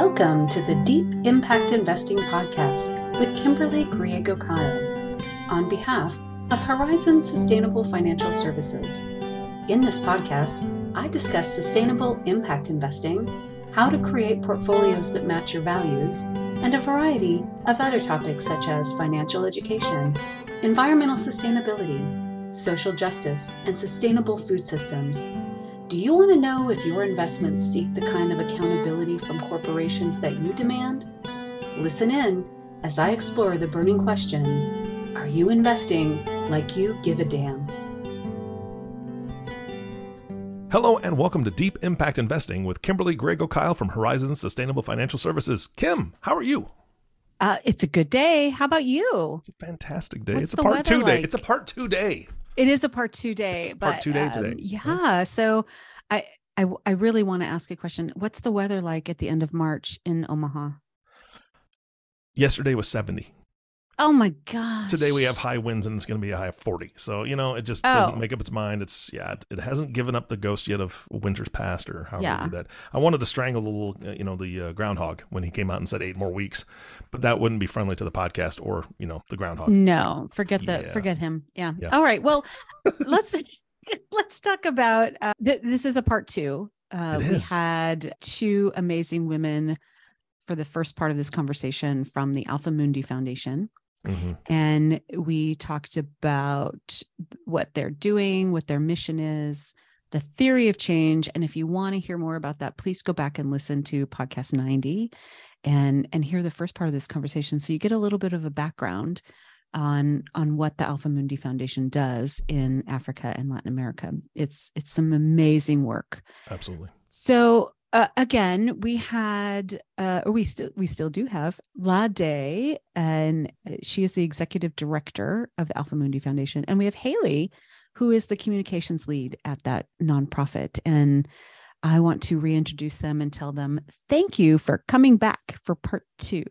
Welcome to the Deep Impact Investing Podcast with Kimberly Griego Kyle on behalf of Horizon Sustainable Financial Services. In this podcast, I discuss sustainable impact investing, how to create portfolios that match your values, and a variety of other topics such as financial education, environmental sustainability, social justice, and sustainable food systems. Do you want to know if your investments seek the kind of accountability from corporations that you demand? Listen in as I explore the burning question Are you investing like you give a damn? Hello and welcome to Deep Impact Investing with Kimberly Griego Kyle from Horizon Sustainable Financial Services. Kim, how are you? Uh, it's a good day. How about you? It's a fantastic day. What's it's a part weather two day. It's a part two day. It is a part two day, a part but two day um, today. Yeah. So I, I, I really want to ask a question. What's the weather like at the end of March in Omaha? Yesterday was 70. Oh my gosh. Today we have high winds and it's going to be a high of 40. So, you know, it just Oh. doesn't make up its mind. It's, yeah, it, it hasn't given up the ghost yet of winter's past or however Yeah. you do that. I wanted to strangle the little, uh, you know, the uh, groundhog when he came out and said eight more weeks, but that wouldn't be friendly to the podcast or, you know, the groundhog. No, forget the Yeah. forget him. Yeah. Yeah. All right. Well, let's let's talk about uh, th- this is a part two. Uh, we had two amazing women for the first part of this conversation from the AlphaMundi Foundation. Hmm and we talked about what they're doing, what their mission is, the theory of change. And if you want to hear more about that, please go back and listen to podcast 90 and and hear the first part of this conversation so you get a little bit of a background on on what the AlphaMundi Foundation does in Africa and Latin America. It's it's some amazing work. Absolutely. So uh, again, we had, uh, or we still we still do have Ladé, and uh, she is the executive director of the AlphaMundi Foundation, and we have Hayley, who is the communications lead at that nonprofit. And I want to reintroduce them and tell them thank you for coming back for part two.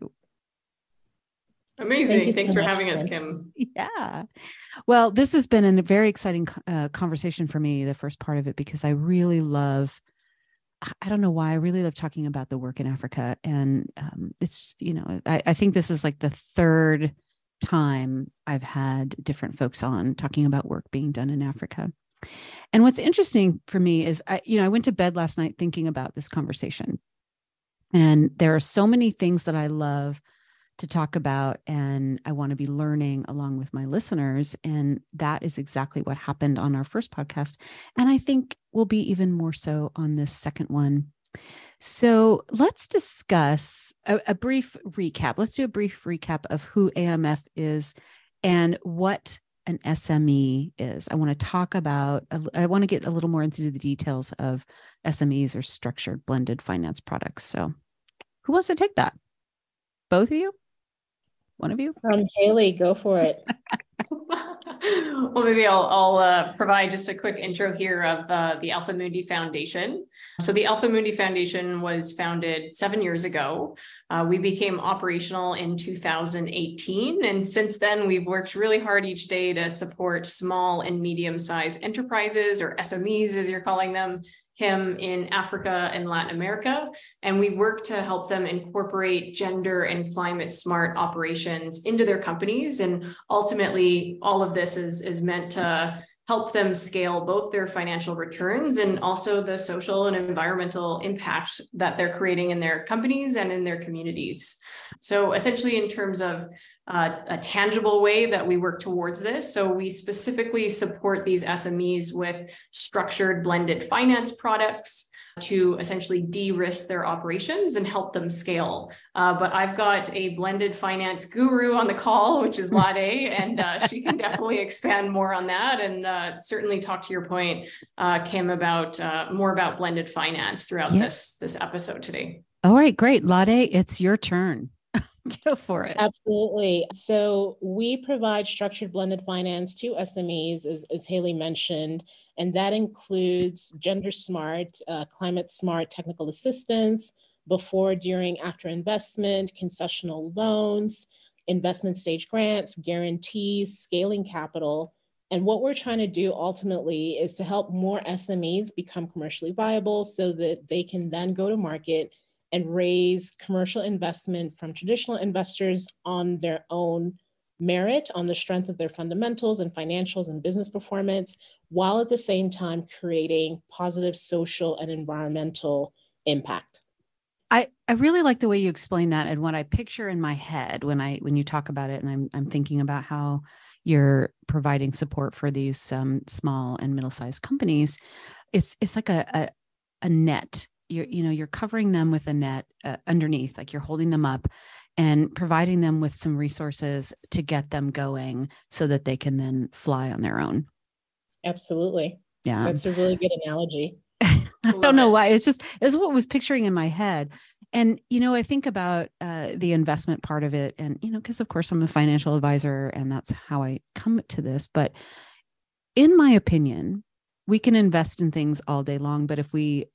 Amazing. you Thanks so for much, having us, Kim. Kim. Yeah. Well, this has been a very exciting uh, conversation for me, the first part of it, because I really love, I- don't know why, I really love talking about the work in Africa. And um, it's, you know, I, I think this is like the third time I've had different folks on talking about work being done in Africa. And what's interesting for me is, I, you know, I went to bed last night thinking about this conversation. And there are so many things that I love to talk about and I want to be learning along with my listeners and that is exactly what happened on our first podcast and I think will be even more so on this second one. So, let's discuss a, a brief recap. Let's do a brief recap of who AMF is and what an SME is. I want to talk about I want to get a little more into the details of SMEs or structured blended finance products. So, who wants to take that? Both of you? One of you? Um, Hayley, go for it. well, maybe I'll, I'll uh, provide just a quick intro here of uh, the AlphaMundi Foundation. So, the AlphaMundi Foundation was founded seven years ago. Uh, we became operational in 2018. And since then, we've worked really hard each day to support small and medium sized enterprises or SMEs, as you're calling them, Kim, in Africa and Latin America. And we work to help them incorporate gender and climate smart operations into their companies. And ultimately, all of this is, is meant to help them scale both their financial returns and also the social and environmental impact that they're creating in their companies and in their communities. So, essentially, in terms of uh, a tangible way that we work towards this. So, we specifically support these SMEs with structured blended finance products to essentially de risk their operations and help them scale. Uh, but I've got a blended finance guru on the call, which is Ladé, and uh, she can definitely expand more on that and uh, certainly talk to your point, uh, Kim, about uh, more about blended finance throughout this this episode today. All right, great. Ladé, it's your turn. Go for it. Absolutely. So we provide structured blended finance to SMEs, as, as Hayley mentioned, and that includes gender smart, uh, climate smart technical assistance, before, during, after investment, concessional loans, investment stage grants, guarantees, scaling capital. And what we're trying to do ultimately is to help more SMEs become commercially viable so that they can then go to market and raise commercial investment from traditional investors on their own merit, on the strength of their fundamentals and financials and business performance, while at the same time creating positive social and environmental impact. I, I really like the way you explain that and what I picture in my head when I when you talk about it and I'm I'm thinking about how you're providing support for these um, small and middle-sized companies it's it's like a, a, a net you're you know you're covering them with a net uh, underneath like you're holding them up and providing them with some resources to get them going so that they can then fly on their own absolutely yeah that's a really good analogy I don't know why. It's just it's what was picturing in my head. And you know, I think about uh, the investment part of it, and you know, because of course I'm a financial advisor, and that's how I come to this. But in my opinion, we can invest in things all day long, but if we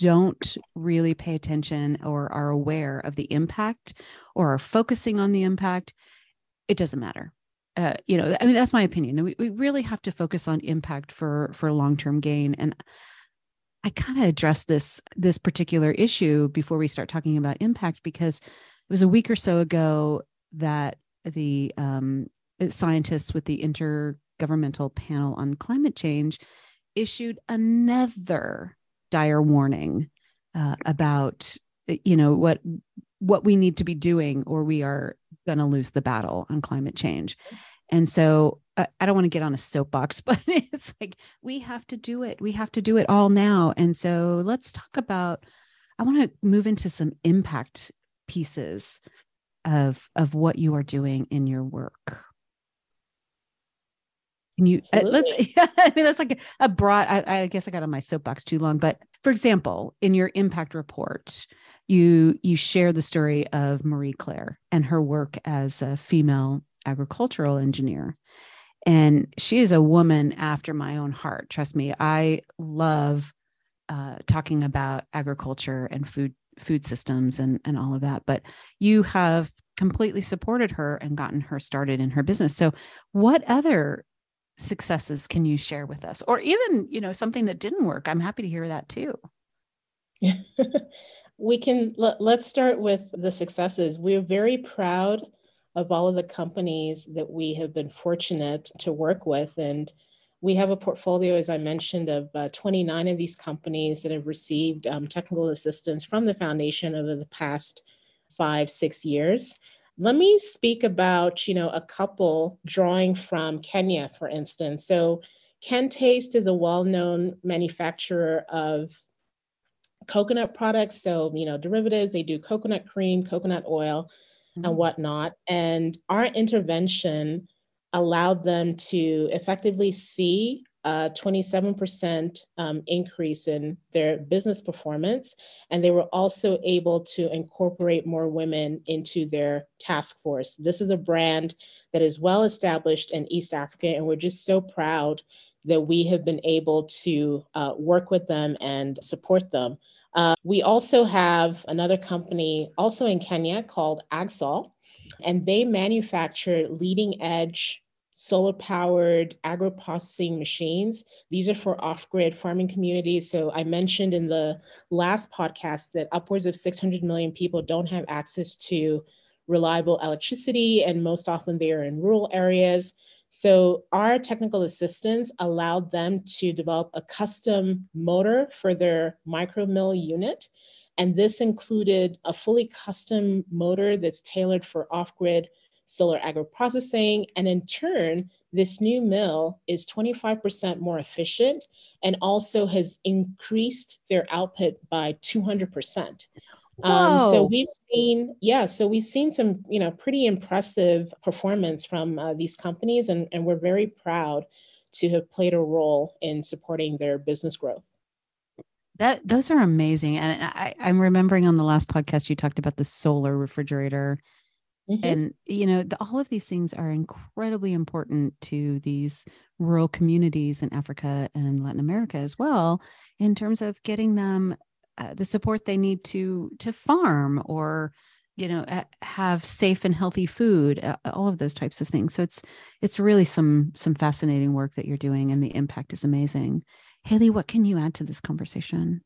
don't really pay attention or are aware of the impact or are focusing on the impact, it doesn't matter. Uh, you know, I mean, that's my opinion. We, we really have to focus on impact for for long term gain. And I kind of address this this particular issue before we start talking about impact because it was a week or so ago that the um, scientists with the Intergovernmental Panel on Climate Change issued another dire warning uh, about you know what what we need to be doing or we are going to lose the battle on climate change and so uh, I don't want to get on a soapbox, but it's like we have to do it. We have to do it all now. And so let's talk about, I want to move into some impact pieces of of what you are doing in your work. Can you uh, let's I mean that's like a, a broad I, I guess I got on my soapbox too long, but for example, in your impact report, you you share the story of Marie Claire and her work as a female agricultural engineer. And she is a woman after my own heart. Trust me, I love uh, talking about agriculture and food food systems and and all of that. But you have completely supported her and gotten her started in her business. So, what other successes can you share with us, or even you know something that didn't work? I'm happy to hear that too. yeah we can let, let's start with the successes. We're very proud of all of the companies that we have been fortunate to work with. And we have a portfolio, as I mentioned, of uh, 29 of these companies that have received um, technical assistance from the foundation over the past five, six years. Let me speak about, you know, a couple drawing from Kenya, for instance. So Kentaste is a well-known manufacturer of coconut products. So, you know, derivatives, they do coconut cream, coconut oil mm-hmm. and whatnot. And our intervention allowed them to effectively see a 27% um, increase in their business performance. And they were also able to incorporate more women into their task force. This is a brand that is well established in East Africa, and we're just so proud that we have been able to uh, work with them and support them. Uh, we also have another company also in Kenya called Agsol, and they manufacture leading edge solar powered agro processing machines. These are for off grid farming communities. So I mentioned in the last podcast that upwards of 600 million people don't have access to reliable electricity, and most often they are in rural areas. So our technical assistance allowed them to develop a custom motor for their micro mill unit. And this included a fully custom motor that's tailored for off-grid solar agro-processing. And in turn, this new mill is 25% more efficient and also has increased their output by 200%. Um, so we've seen, yeah, so we've seen some, you know, pretty impressive performance from uh, these companies, and, and we're very proud to have played a role in supporting their business growth. That those are amazing, and I, I'm remembering on the last podcast you talked about the solar refrigerator, mm-hmm. and you know the, all of these things are incredibly important to these rural communities in Africa and Latin America as well, in terms of getting them uh, the support they need to to farm or you know have safe and healthy food uh, all of those types of things. So it's it's really some some fascinating work that you're doing and the impact is amazing. Hayley what can you add to this conversation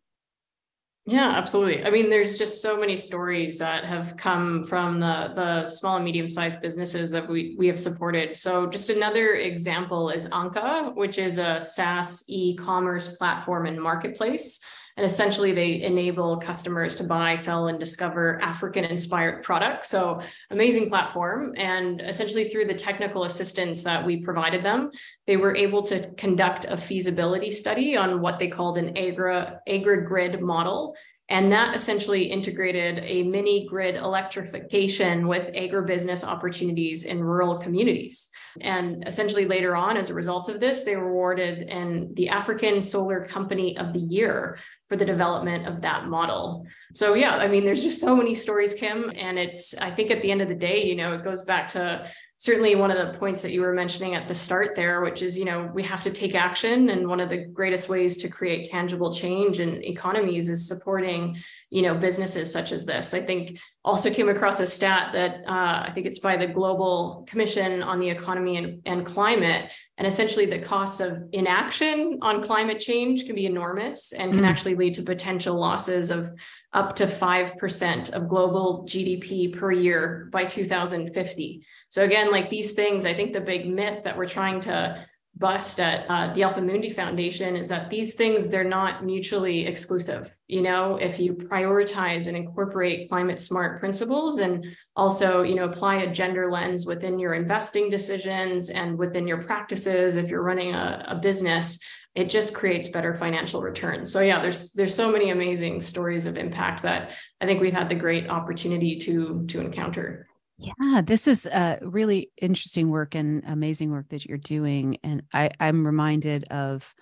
Yeah, absolutely. I mean, there's just so many stories that have come from the, the small and medium sized businesses that we, we have supported. So, just another example is Anka, which is a SaaS e commerce platform and marketplace. And essentially, they enable customers to buy, sell, and discover African inspired products. So, amazing platform. And essentially, through the technical assistance that we provided them, they were able to conduct a feasibility study on what they called an agri, grid model and that essentially integrated a mini grid electrification with agribusiness opportunities in rural communities. And essentially, later on, as a result of this, they were awarded in the African Solar Company of the Year for the development of that model. So, yeah, I mean, there's just so many stories, Kim. And it's, I think at the end of the day, you know, it goes back to certainly one of the points that you were mentioning at the start there which is you know we have to take action and one of the greatest ways to create tangible change in economies is supporting you know businesses such as this i think also came across a stat that uh, i think it's by the global commission on the economy and, and climate and essentially the cost of inaction on climate change can be enormous and can mm. actually lead to potential losses of up to 5% of global gdp per year by 2050 so again, like these things, I think the big myth that we're trying to bust at uh, the Alphamundi Foundation is that these things they're not mutually exclusive. You know, if you prioritize and incorporate climate smart principles and also, you know, apply a gender lens within your investing decisions and within your practices, if you're running a, a business, it just creates better financial returns. So yeah, there's there's so many amazing stories of impact that I think we've had the great opportunity to to encounter. Yeah, this is a really interesting work and amazing work that you're doing. And I, I'm reminded of,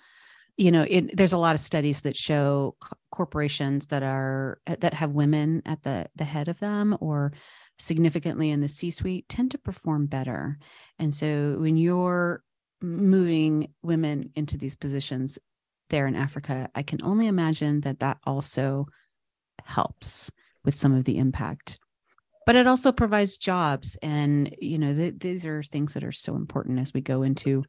you know, it, there's a lot of studies that show corporations that are uh, that have women at the the head of them or significantly in the C-suite tend to perform better. And so when you're moving women into these positions there in Africa, I can only imagine that that also helps with some of the impact but it also provides jobs and you know th- these are things that are so important as we go into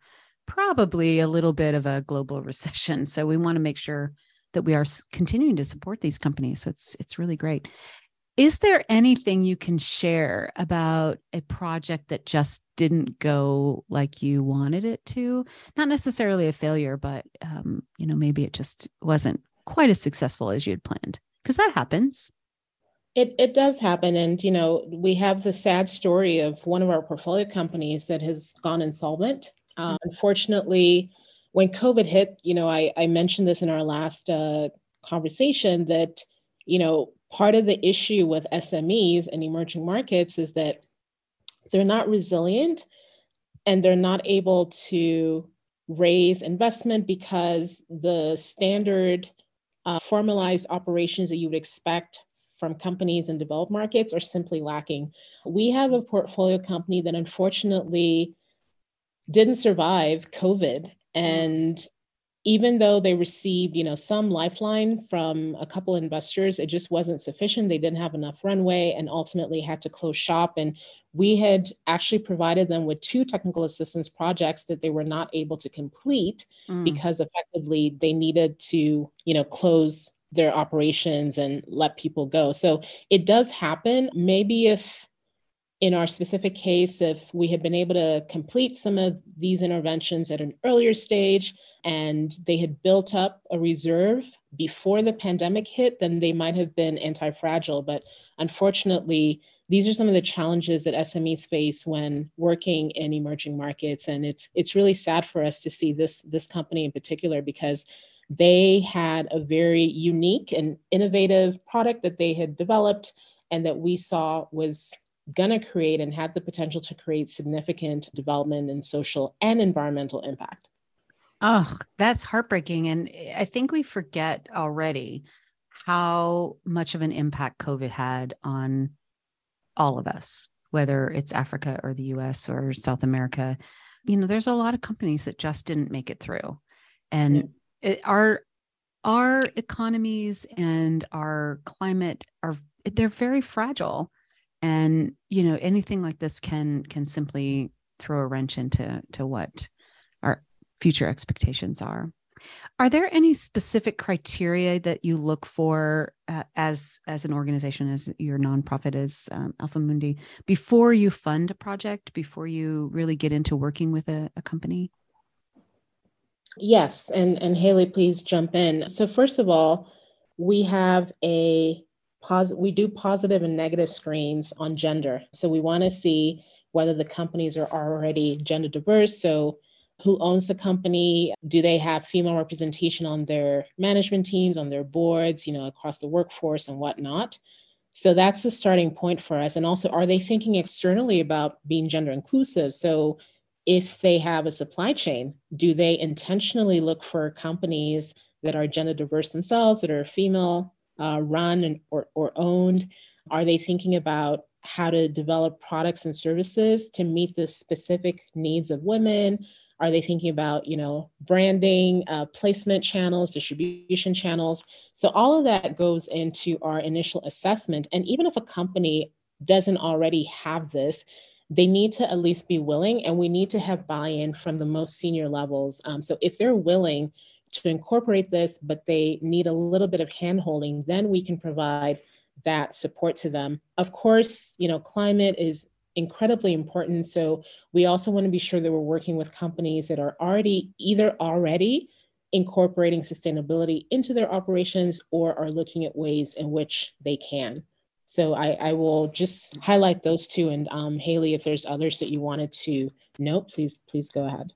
probably a little bit of a global recession. So we want to make sure that we are continuing to support these companies. So it's it's really great. Is there anything you can share about a project that just didn't go like you wanted it to? Not necessarily a failure but um, you know maybe it just wasn't quite as successful as you had planned. Because that happens it, it does happen. And, you know, we have the sad story of one of our portfolio companies that has gone insolvent. Uh, unfortunately, when COVID hit, you know, I, I mentioned this in our last uh, conversation that, you know, part of the issue with SMEs and emerging markets is that they're not resilient and they're not able to raise investment because the standard uh, formalized operations that you would expect from companies in developed markets are simply lacking. We have a portfolio company that unfortunately didn't survive COVID. And even though they received, you know, some lifeline from a couple investors, it just wasn't sufficient. They didn't have enough runway and ultimately had to close shop. And we had actually provided them with two technical assistance projects that they were not able to complete mm. because effectively they needed to, you know, close their operations and let people go. So it does happen. Maybe if in our specific case, if we had been able to complete some of these interventions at an earlier stage and they had built up a reserve before the pandemic hit, then they might have been anti fragile. But unfortunately, these are some of the challenges that SMEs face when working in emerging markets. And it's it's really sad for us to see this, this company in particular because they had a very unique and innovative product that they had developed and that we saw was going to create and had the potential to create significant development and social and environmental impact. Oh, that's heartbreaking. And I think we forget already how much of an impact COVID had on all of us, whether it's Africa or the US or South America. You know, there's a lot of companies that just didn't make it through. And it, our our economies and our climate are they're very fragile and you know anything like this can can simply throw a wrench into to what our future expectations are Are there any specific criteria that you look for uh, as as an organization, as your nonprofit, as um, AlphaMundi, before you fund a project, before you really get into working with a, a company? Yes, and and Hayley, please jump in. So first of all, we have a pos- We do positive and negative screens on gender. So we want to see whether the companies are already gender diverse. So who owns the company do they have female representation on their management teams on their boards you know across the workforce and whatnot so that's the starting point for us and also are they thinking externally about being gender inclusive so if they have a supply chain do they intentionally look for companies that are gender diverse themselves that are female uh, run and, or, or owned are they thinking about how to develop products and services to meet the specific needs of women are they thinking about, you know, branding, uh, placement channels, distribution channels? So all of that goes into our initial assessment. And even if a company doesn't already have this, they need to at least be willing, and we need to have buy-in from the most senior levels. Um, so if they're willing to incorporate this, but they need a little bit of handholding, then we can provide that support to them. Of course, you know, climate is incredibly important. So we also want to be sure that we're working with companies that are already either already incorporating sustainability into their operations or are looking at ways in which they can. So I, I will just highlight those two. And um, Hayley, if there's others that you wanted to note, please, please go ahead.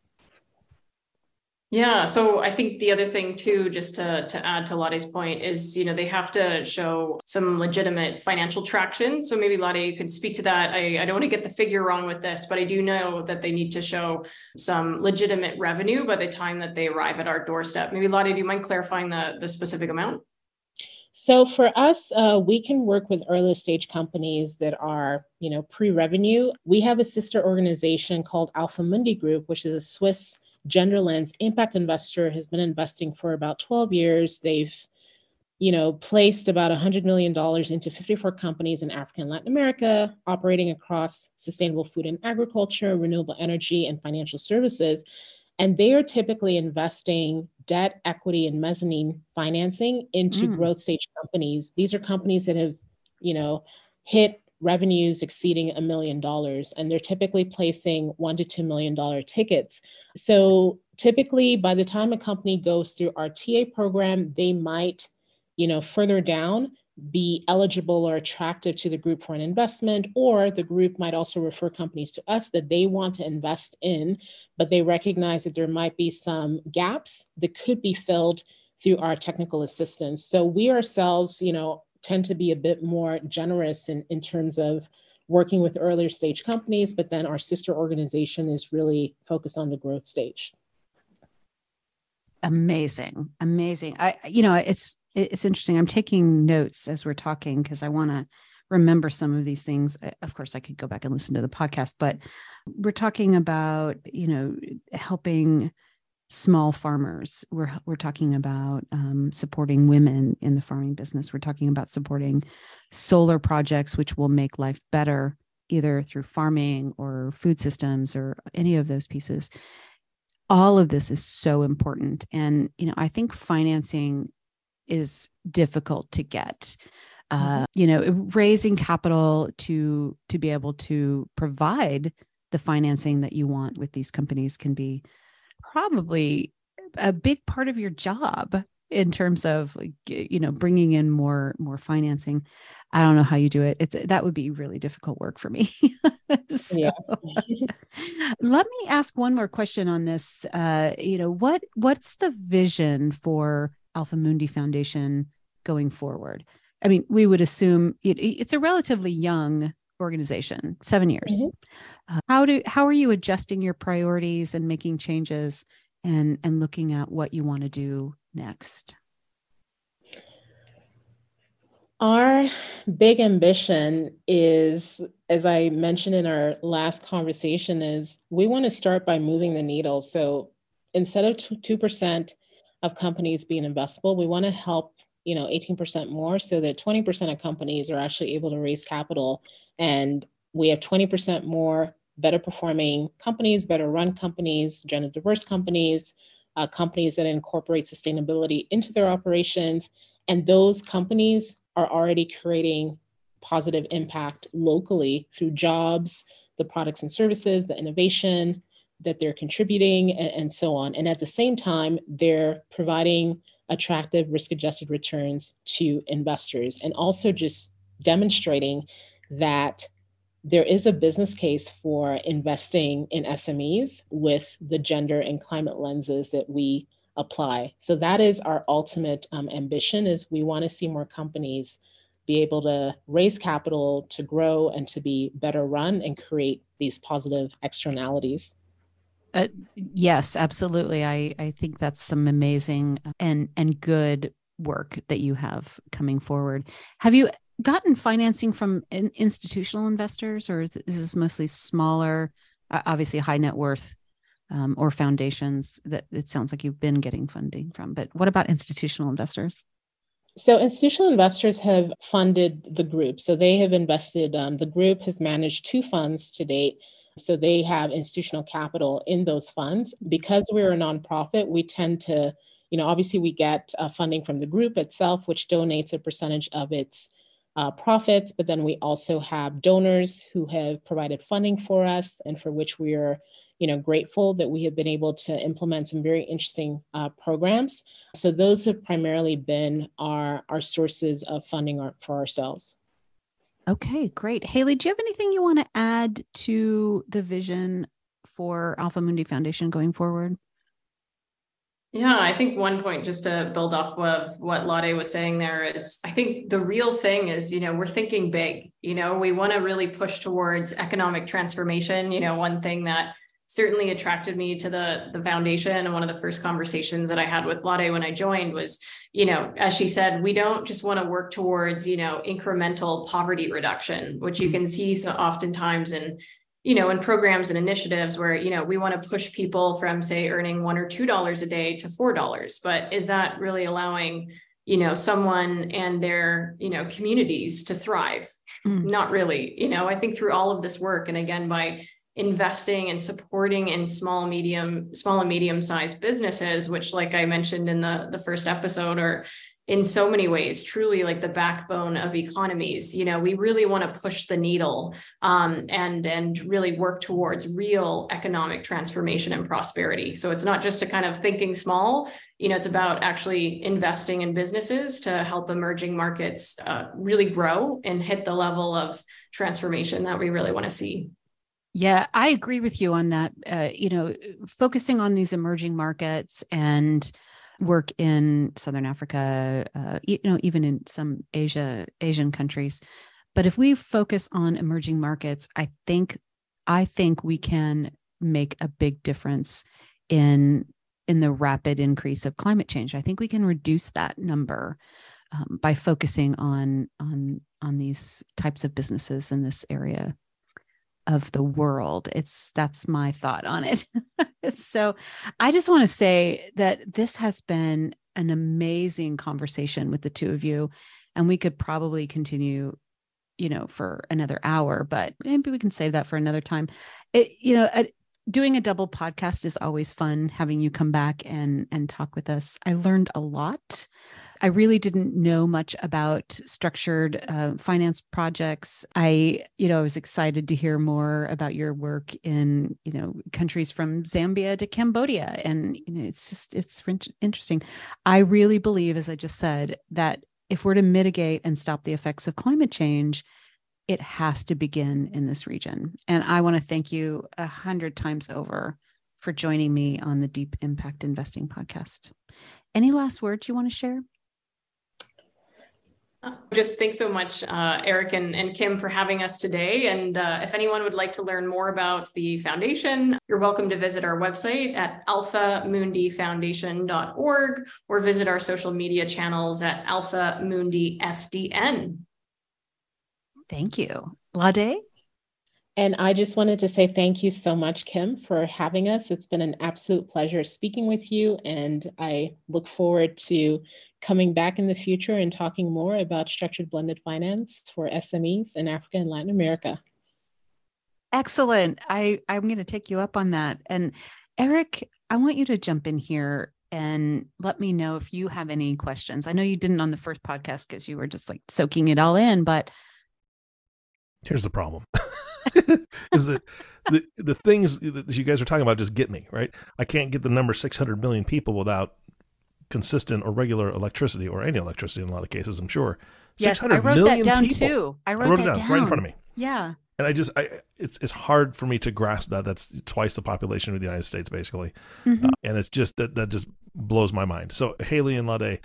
Yeah, so I think the other thing too, just to to add to Ladé's point, is you know they have to show some legitimate financial traction. So maybe Ladé, could speak to that. I, I don't want to get the figure wrong with this, but I do know that they need to show some legitimate revenue by the time that they arrive at our doorstep. Maybe Ladé, do you mind clarifying the the specific amount? So for us, uh, we can work with early stage companies that are, you know, pre-revenue. We have a sister organization called AlphaMundi Group, which is a Swiss gender lens Impact Investor has been investing for about 12 years. They've you know, placed about $100 million into 54 companies in Africa and Latin America, operating across sustainable food and agriculture, renewable energy, and financial services. And they are typically investing debt, equity, and mezzanine financing into mm. growth stage companies. These are companies that have, you know, hit revenues exceeding a million dollars, and they're typically placing one to two million dollar tickets. So typically, by the time a company goes through our TA program, they might, you know, further down be eligible or attractive to the group for an investment, or the group might also refer companies to us that they want to invest in, but they recognize that there might be some gaps that could be filled through our technical assistance. So we ourselves, you know, tend to be a bit more generous in, in terms of working with earlier stage companies, but then our sister organization is really focused on the growth stage. Amazing. Amazing. I, you know, it's, it's interesting. I'm taking notes as we're talking because I want to remember some of these things. Of course, I could go back and listen to the podcast, but we're talking about, you know, helping small farmers. We're we're talking about um, supporting women in the farming business. We're talking about supporting solar projects, which will make life better, either through farming or food systems or any of those pieces. All of this is so important, and you know, I think financing is difficult to get. Uh, mm-hmm. you know, raising capital to to be able to provide the financing that you want with these companies can be probably a big part of your job in terms of you know bringing in more more financing. I don't know how you do it. It's, that would be really difficult work for me. So, let me ask one more question on this. Uh, you know what what's the vision for alphamundi foundation going forward? I mean we would assume it, it's a relatively young organization seven years. Mm-hmm. uh, how do how are you adjusting your priorities and making changes and and looking at what you want to do next? Our big ambition is as i mentioned in our last conversation is we want to start by moving the needle. So instead of 2% of companies being investable we want to help you know 18% more so that 20% of companies are actually able to raise capital. And we have 20% more better performing companies better run companies gender diverse companies uh, companies that incorporate sustainability into their operations. And those companies are already creating positive impact locally through jobs, the products and services, the innovation that they're contributing, and, and so on. And at the same time, they're providing attractive risk adjusted returns to investors and also just demonstrating that there is a business case for investing in SMEs with the gender and climate lenses that we apply. So that is our ultimate um, ambition is we want to see more companies be able to raise capital to grow and to be better run and create these positive externalities. Uh, yes, absolutely. I, I think that's some amazing and and good work that you have coming forward. Have you gotten financing from in, institutional investors, or is, is, this mostly smaller, uh, obviously high net worth, um, or foundations that it sounds like you've been getting funding from? But what about institutional investors? So, institutional investors have funded the group. So, they have invested, um, the group has managed two funds to date. So, they have institutional capital in those funds. Because we're a nonprofit, we tend to, you know, obviously we get uh, funding from the group itself, which donates a percentage of its uh, profits, but then we also have donors who have provided funding for us and for which we are you know, grateful that we have been able to implement some very interesting uh, programs. So those have primarily been our, our sources of funding our, for ourselves. Okay, great. Hayley, do you have anything you want to add to the vision for AlphaMundi Foundation going forward? Yeah, I think one point just to build off of what Ladé was saying there is I think the real thing is, you know, we're thinking big. You know, we want to really push towards economic transformation. You know, one thing that certainly attracted me to the the foundation and one of the first conversations that I had with Ladé when I joined was, you know, as she said, we don't just want to work towards, you know, incremental poverty reduction, which you mm-hmm. can see so oftentimes in you know, in programs and initiatives where, you know, we want to push people from say earning one or two dollars a day to four dollars. But is that really allowing, you know, someone and their, you know, communities to thrive? Mm. Not really. You know, I think through all of this work, and again, by investing and supporting in small medium small and medium sized businesses which like i mentioned in the the first episode are in so many ways truly like the backbone of economies. You know we really want to push the needle um, and and really work towards real economic transformation and prosperity. So it's not just a kind of thinking small. You know it's about actually investing in businesses to help emerging markets uh, really grow and hit the level of transformation that we really want to see. Yeah, I agree with you on that. Uh, you know, focusing on these emerging markets and work in Southern Africa, uh, you know, even in some Asia Asian countries. But if we focus on emerging markets, I think I think we can make a big difference in in the rapid increase of climate change. I think we can reduce that number um, by focusing on on on these types of businesses in this area of the world. It's that's my thought on it. so I just want to say that this has been an amazing conversation with the two of you. And we could probably continue, you know, for another hour, but maybe we can save that for another time. It, you know, doing a double podcast is always fun having you come back and and talk with us. I learned a lot. I really didn't know much about structured uh, finance projects. I, you know, I was excited to hear more about your work in, you know, countries from Zambia to Cambodia, and you know, it's just it's interesting. I really believe, as I just said, that if we're to mitigate and stop the effects of climate change, it has to begin in this region. And I want to thank you a hundred times over for joining me on the Deep Impact Investing podcast. Any last words you want to share? Just thanks so much, uh, Eric and, and Kim, for having us today. And uh, if anyone would like to learn more about the foundation, you're welcome to visit our website at alphamundifoundation.org or visit our social media channels at Alpha Mundi FDN. Thank you. Ladé? And I just wanted to say thank you so much, Kim, for having us. It's been an absolute pleasure speaking with you, and I look forward to coming back in the future and talking more about structured blended finance for SMEs in Africa and Latin America. Excellent. I, I'm going to take you up on that. And Eric, I want you to jump in here and let me know if you have any questions. I know you didn't on the first podcast because you were just like soaking it all in, but here's the problem is that the, the things that you guys are talking about just get me, right? I can't get the number 600 million people without consistent or regular electricity or any electricity in a lot of cases, I'm sure. Yes, I wrote that down people. too. I wrote, I wrote it down, down right in front of me. Yeah and I just I it's it's hard for me to grasp that that's twice the population of the United States basically, mm-hmm. uh, and it's just that that just blows my mind. So Hayley and Ladé,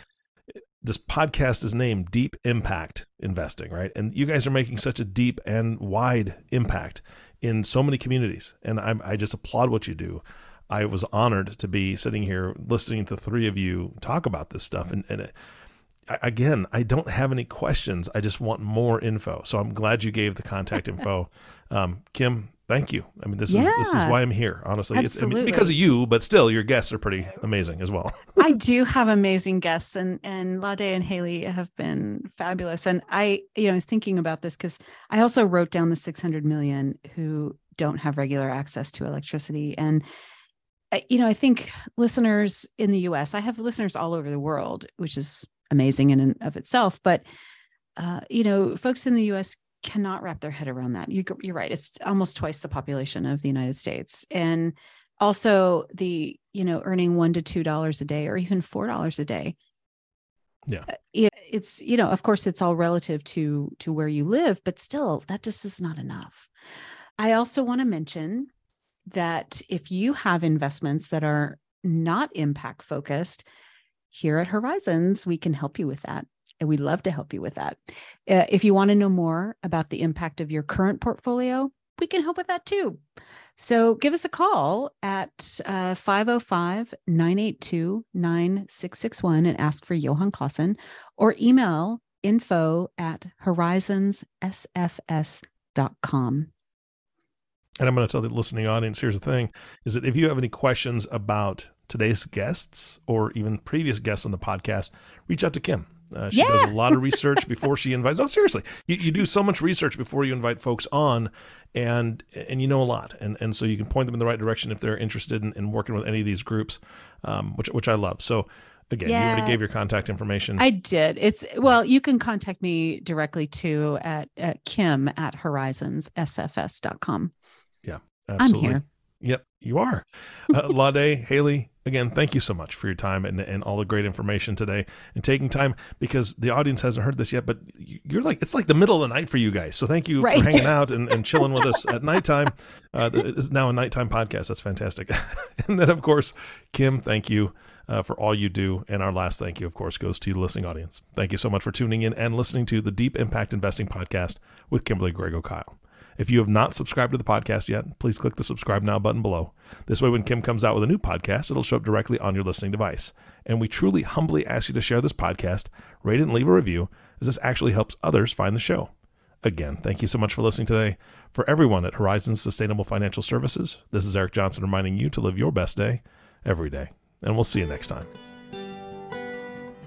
this podcast is named Deep Impact Investing, right? And you guys are making such a deep and wide impact in so many communities, and I I just applaud what you do. I was honored to be sitting here listening to three of you talk about this stuff, and and. It, again, I don't have any questions. I just want more info. So I'm glad you gave the contact info. Um, Kim, thank you. I mean, this yeah, is this is why I'm here. Honestly, absolutely. it's I mean, because of you, but still, your guests are pretty amazing as well. I do have amazing guests, and and Ladé and Hayley have been fabulous. And I, you know, I was thinking about this because I also wrote down the 600 million who don't have regular access to electricity, and you know, I think listeners in the U.S. I have listeners all over the world, which is amazing in and of itself. But uh, you know, folks in the U.S. cannot wrap their head around that. You, you're right; it's almost twice the population of the United States, and also the you know earning one to two dollars a day, or even four dollars a day. Yeah, uh, it's you know, of course, it's all relative to to where you live, but still, that just is not enough. I also want to mention that if you have investments that are not impact focused, here at Horizons, we can help you with that. And we'd love to help you with that. Uh, if you want to know more about the impact of your current portfolio, we can help with that too. So give us a call at uh, 505 982 9661 and ask for Johan Clausen or email info at horizonssfs.com. And I'm going to tell the listening audience here's the thing is that if you have any questions about today's guests or even previous guests on the podcast, reach out to Kim. Uh, she yeah. does a lot of research before she invites. Oh, seriously, you, you do so much research before you invite folks on, and and you know a lot, and and so you can point them in the right direction if they're interested in, in working with any of these groups, um, which which I love. So again, yeah. you already gave your contact information. I did. It's well, you can contact me directly too at, at Kim at horizonssfs.com. Absolutely. I'm here. Yep, you are. Uh, Ladé, Hayley, again, thank you so much for your time and, and all the great information today and taking time because the audience hasn't heard this yet, but you're like, it's like the middle of the night for you guys. So thank you right. for hanging out and, and chilling with us at nighttime. Uh, it's now a nighttime podcast. That's fantastic. and then, of course, Kim, thank you. Uh, for all you do. And our last thank you, of course, goes to the listening audience. Thank you so much for tuning in and listening to the Deep Impact Investing Podcast with Kimberly Griego Kyle. If you have not subscribed to the podcast yet, please click the subscribe now button below. This way, when Kim comes out with a new podcast, it'll show up directly on your listening device. And we truly humbly ask you to share this podcast, rate it, and leave a review, as this actually helps others find the show. Again, thank you so much for listening today. For everyone at Horizons Sustainable Financial Services, this is Eric Johnson reminding you to live your best day every day. And we'll see you next time.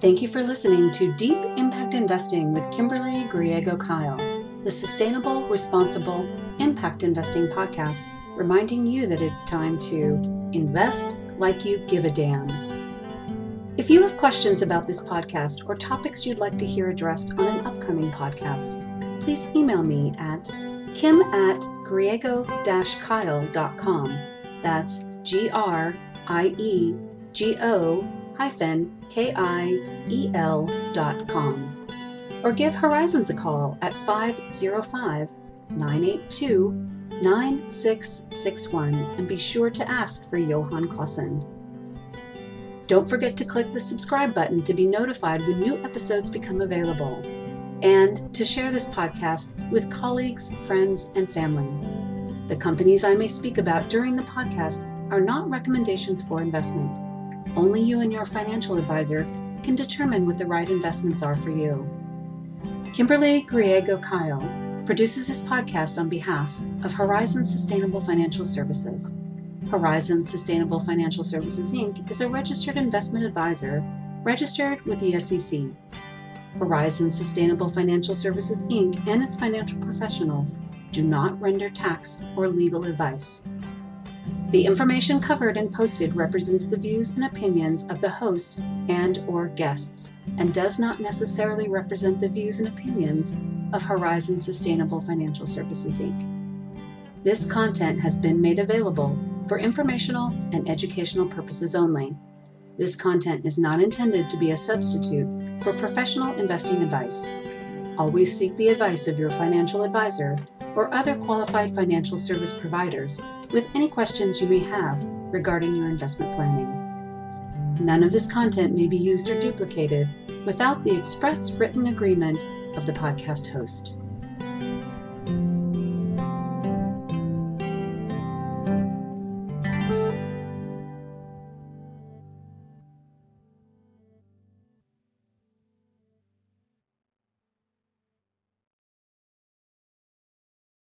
Thank you for listening to Deep Impact Investing with Kimberly Griego Kyle the Sustainable, Responsible Impact Investing podcast, reminding you that it's time to invest like you give a damn. If you have questions about this podcast or topics you'd like to hear addressed on an upcoming podcast, please email me at kim at griego-kyle.com. That's G R I E G O hyphen K I E L dot com or give Horizons a call at 505 982 9661 and be sure to ask for Johan Clausen. Don't forget to click the subscribe button to be notified when new episodes become available and to share this podcast with colleagues, friends, and family. The companies I may speak about during the podcast are not recommendations for investment. Only you and your financial advisor can determine what the right investments are for you. Kimberly Griego Kyle produces this podcast on behalf of Horizon Sustainable Financial Services. Horizon Sustainable Financial Services Inc. is a registered investment advisor registered with the SEC. Horizon Sustainable Financial Services Inc. and its financial professionals do not render tax or legal advice. The information covered and posted represents the views and opinions of the host and or guests and does not necessarily represent the views and opinions of Horizon Sustainable Financial Services Inc. This content has been made available for informational and educational purposes only. This content is not intended to be a substitute for professional investing advice. Always seek the advice of your financial advisor or other qualified financial service providers with any questions you may have regarding your investment planning. None of this content may be used or duplicated without the express written agreement of the podcast host.